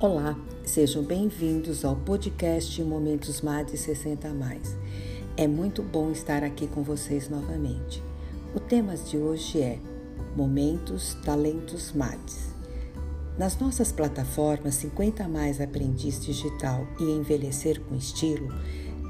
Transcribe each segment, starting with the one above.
Olá, sejam bem-vindos ao podcast Momentos MAD 60 Mais. É muito bom estar aqui com vocês novamente. O tema de hoje é Momentos Talentos MADs. Nas nossas plataformas 50 Mais Aprendiz Digital e Envelhecer com Estilo,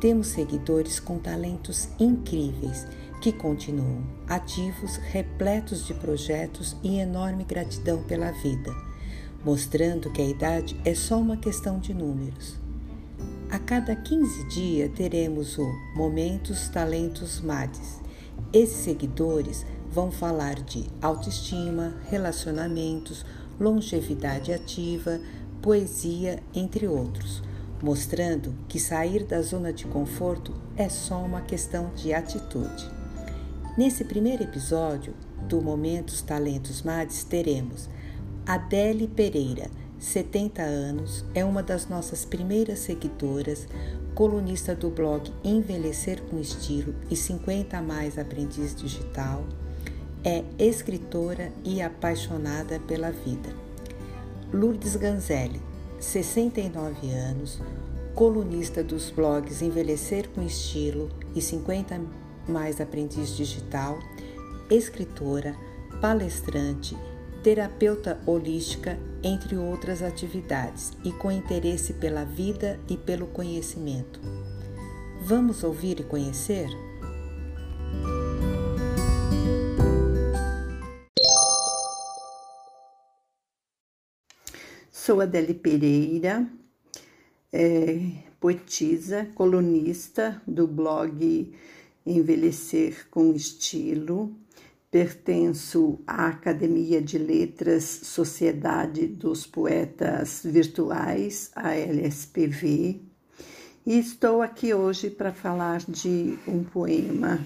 temos seguidores com talentos incríveis que continuam ativos, repletos de projetos e enorme gratidão pela vida, mostrando que a idade é só uma questão de números. A cada 15 dias teremos o Momentos Talentos MADES. Esses seguidores vão falar de autoestima, relacionamentos, longevidade ativa, poesia, entre outros, mostrando que sair da zona de conforto é só uma questão de atitude. Nesse primeiro episódio do Momentos Talentos Mades, teremos Adele Pereira, 70 anos, é uma das nossas primeiras seguidoras, colunista do blog Envelhecer com Estilo e 50 a mais aprendiz digital, é escritora e apaixonada pela vida. Lourdes Ganzelli, 69 anos, colunista dos blogs Envelhecer com Estilo e 50 mais aprendiz digital, escritora, palestrante, terapeuta holística, entre outras atividades, e com interesse pela vida e pelo conhecimento. Vamos ouvir e conhecer? Sou Adele Pereira, é, poetisa, colunista do blog Envelhecer com Estilo. Pertenço à Academia de Letras Sociedade dos Poetas Virtuais, a LSPV, e estou aqui hoje para falar de um poema,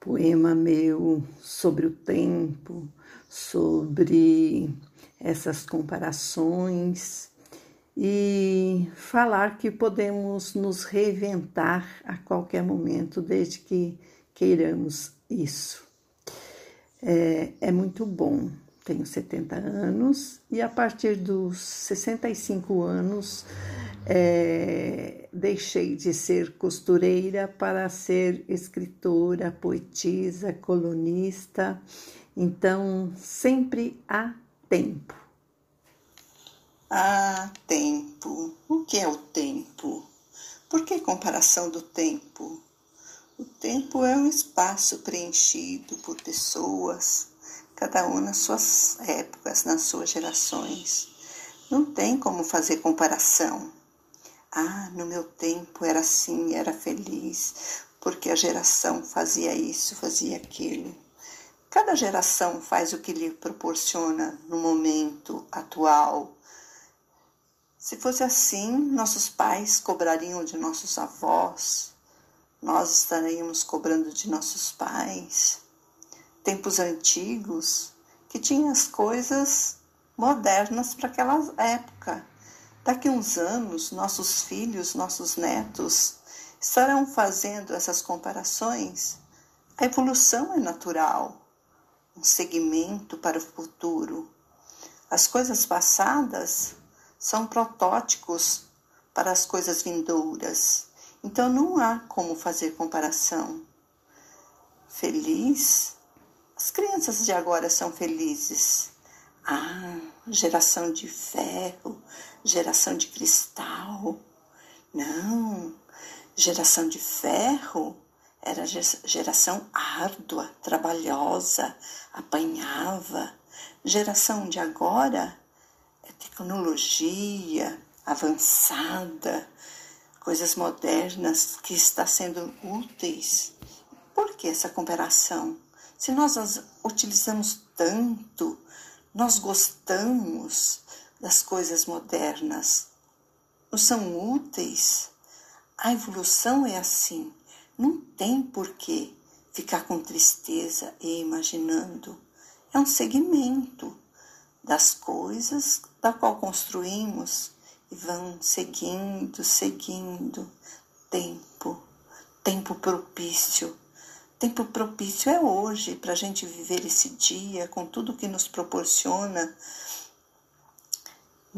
poema meu sobre o tempo, sobre essas comparações e falar que podemos nos reinventar a qualquer momento, desde que queiramos isso. É, é muito bom. Tenho 70 anos e a partir dos 65 anos é, deixei de ser costureira para ser escritora, poetisa, colunista. Então, sempre há tempo. Ah, tempo. O que é o tempo? Por que comparação do tempo? O tempo é um espaço preenchido por pessoas, cada uma nas suas épocas, nas suas gerações. Não tem como fazer comparação. Ah, no meu tempo era assim, era feliz, porque a geração fazia isso, fazia aquilo. Cada geração faz o que lhe proporciona no momento atual se fosse assim, nossos pais cobrariam de nossos avós, nós estaríamos cobrando de nossos pais. Tempos antigos que tinham as coisas modernas para aquela época. Daqui uns anos, nossos filhos, nossos netos estarão fazendo essas comparações. A evolução é natural, um segmento para o futuro. As coisas passadas são protótipos para as coisas vindouras. Então não há como fazer comparação. Feliz? As crianças de agora são felizes. Ah, geração de ferro, geração de cristal. Não, geração de ferro era geração árdua, trabalhosa, apanhava. Geração de agora tecnologia avançada, coisas modernas que está sendo úteis. Por que essa comparação? Se nós as utilizamos tanto, nós gostamos das coisas modernas, nos são úteis. A evolução é assim. Não tem por que ficar com tristeza e imaginando. É um segmento das coisas da qual construímos e vão seguindo, seguindo. Tempo, tempo propício. Tempo propício é hoje para a gente viver esse dia com tudo que nos proporciona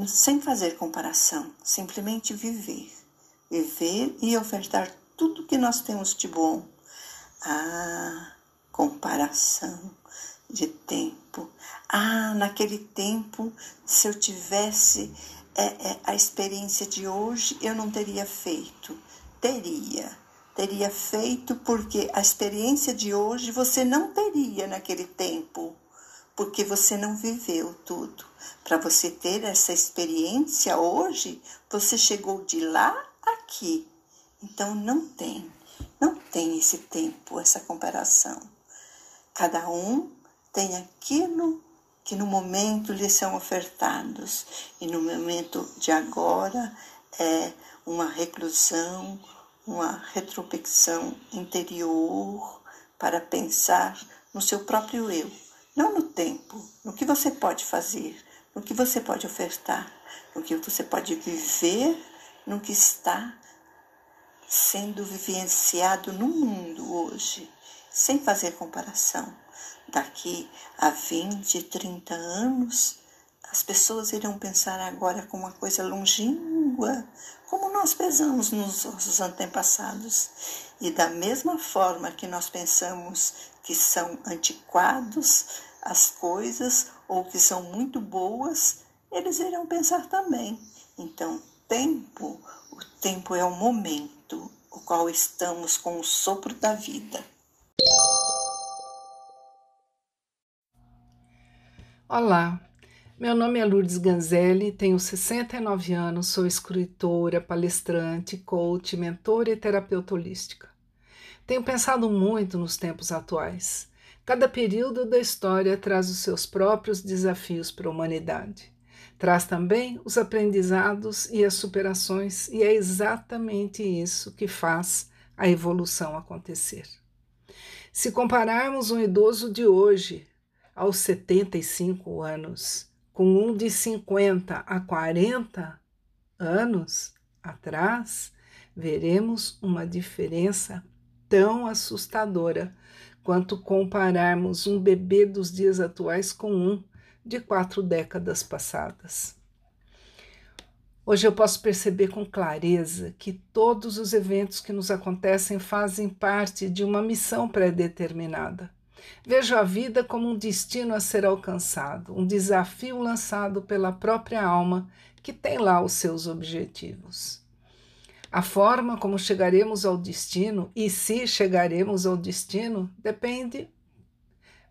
sem fazer comparação, simplesmente viver. Viver e ofertar tudo que nós temos de bom. Ah, comparação de tempo. Ah, naquele tempo, se eu tivesse é, é, a experiência de hoje, eu não teria feito. Teria. Teria feito porque a experiência de hoje você não teria naquele tempo, porque você não viveu tudo. Para você ter essa experiência hoje, você chegou de lá aqui. Então não tem, não tem esse tempo, essa comparação. Cada um tem aquilo que no momento lhe são ofertados e no momento de agora é uma reclusão, uma retrospecção interior para pensar no seu próprio eu, não no tempo, no que você pode fazer, no que você pode ofertar, no que você pode viver, no que está sendo vivenciado no mundo hoje, sem fazer comparação daqui a 20, 30 anos, as pessoas irão pensar agora como uma coisa longínqua, como nós pensamos nos nossos antepassados. E da mesma forma que nós pensamos que são antiquados as coisas ou que são muito boas, eles irão pensar também. Então, tempo, o tempo é o momento o qual estamos com o sopro da vida. Olá, meu nome é Lourdes Ganzelli, tenho 69 anos, sou escritora, palestrante, coach, mentora e terapeuta holística. Tenho pensado muito nos tempos atuais. Cada período da história traz os seus próprios desafios para a humanidade. Traz também os aprendizados e as superações, e é exatamente isso que faz a evolução acontecer. Se compararmos um idoso de hoje aos 75 anos, com um de 50 a 40 anos atrás, veremos uma diferença tão assustadora quanto compararmos um bebê dos dias atuais com um de quatro décadas passadas. Hoje eu posso perceber com clareza que todos os eventos que nos acontecem fazem parte de uma missão pré-determinada Vejo a vida como um destino a ser alcançado, um desafio lançado pela própria alma que tem lá os seus objetivos. A forma como chegaremos ao destino e se chegaremos ao destino depende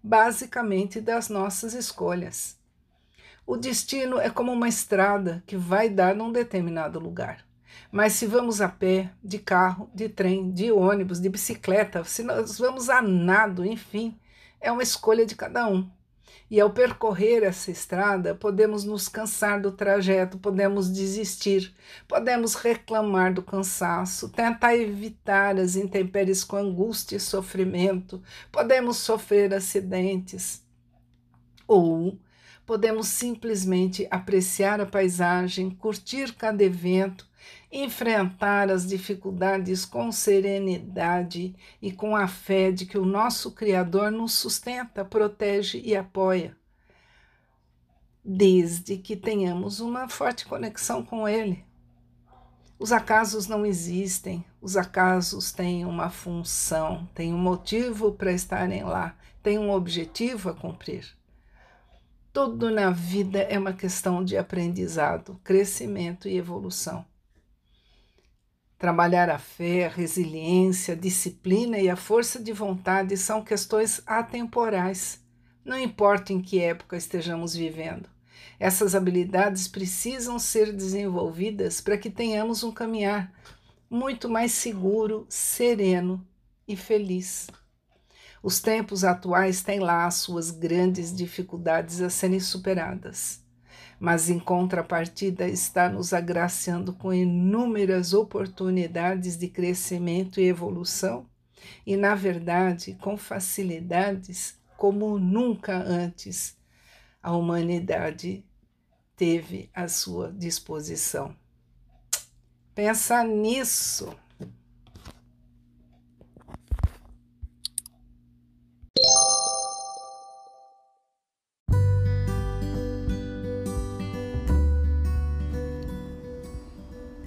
basicamente das nossas escolhas. O destino é como uma estrada que vai dar num determinado lugar. Mas se vamos a pé, de carro, de trem, de ônibus, de bicicleta, se nós vamos a nado, enfim, é uma escolha de cada um. E ao percorrer essa estrada, podemos nos cansar do trajeto, podemos desistir, podemos reclamar do cansaço, tentar evitar as intempéries com angústia e sofrimento, podemos sofrer acidentes. Ou podemos simplesmente apreciar a paisagem, curtir cada evento enfrentar as dificuldades com serenidade e com a fé de que o nosso Criador nos sustenta, protege e apoia, desde que tenhamos uma forte conexão com Ele. Os acasos não existem, os acasos têm uma função, têm um motivo para estarem lá, têm um objetivo a cumprir. Tudo na vida é uma questão de aprendizado, crescimento e evolução. Trabalhar a fé, a resiliência, a disciplina e a força de vontade são questões atemporais, não importa em que época estejamos vivendo. Essas habilidades precisam ser desenvolvidas para que tenhamos um caminhar muito mais seguro, sereno e feliz. Os tempos atuais têm lá as suas grandes dificuldades a serem superadas mas em contrapartida está nos agraciando com inúmeras oportunidades de crescimento e evolução, e, na verdade, com facilidades como nunca antes a humanidade teve à sua disposição. Pensa nisso.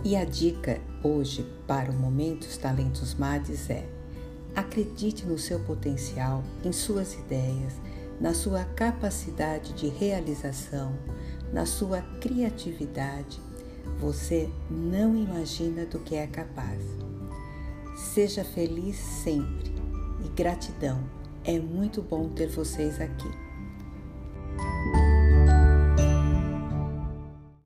E a dica hoje para o Momentos Talentos Mades é: acredite no seu potencial, em suas ideias, na sua capacidade de realização, na sua criatividade. Você não imagina do que é capaz. Seja feliz sempre e gratidão. É muito bom ter vocês aqui.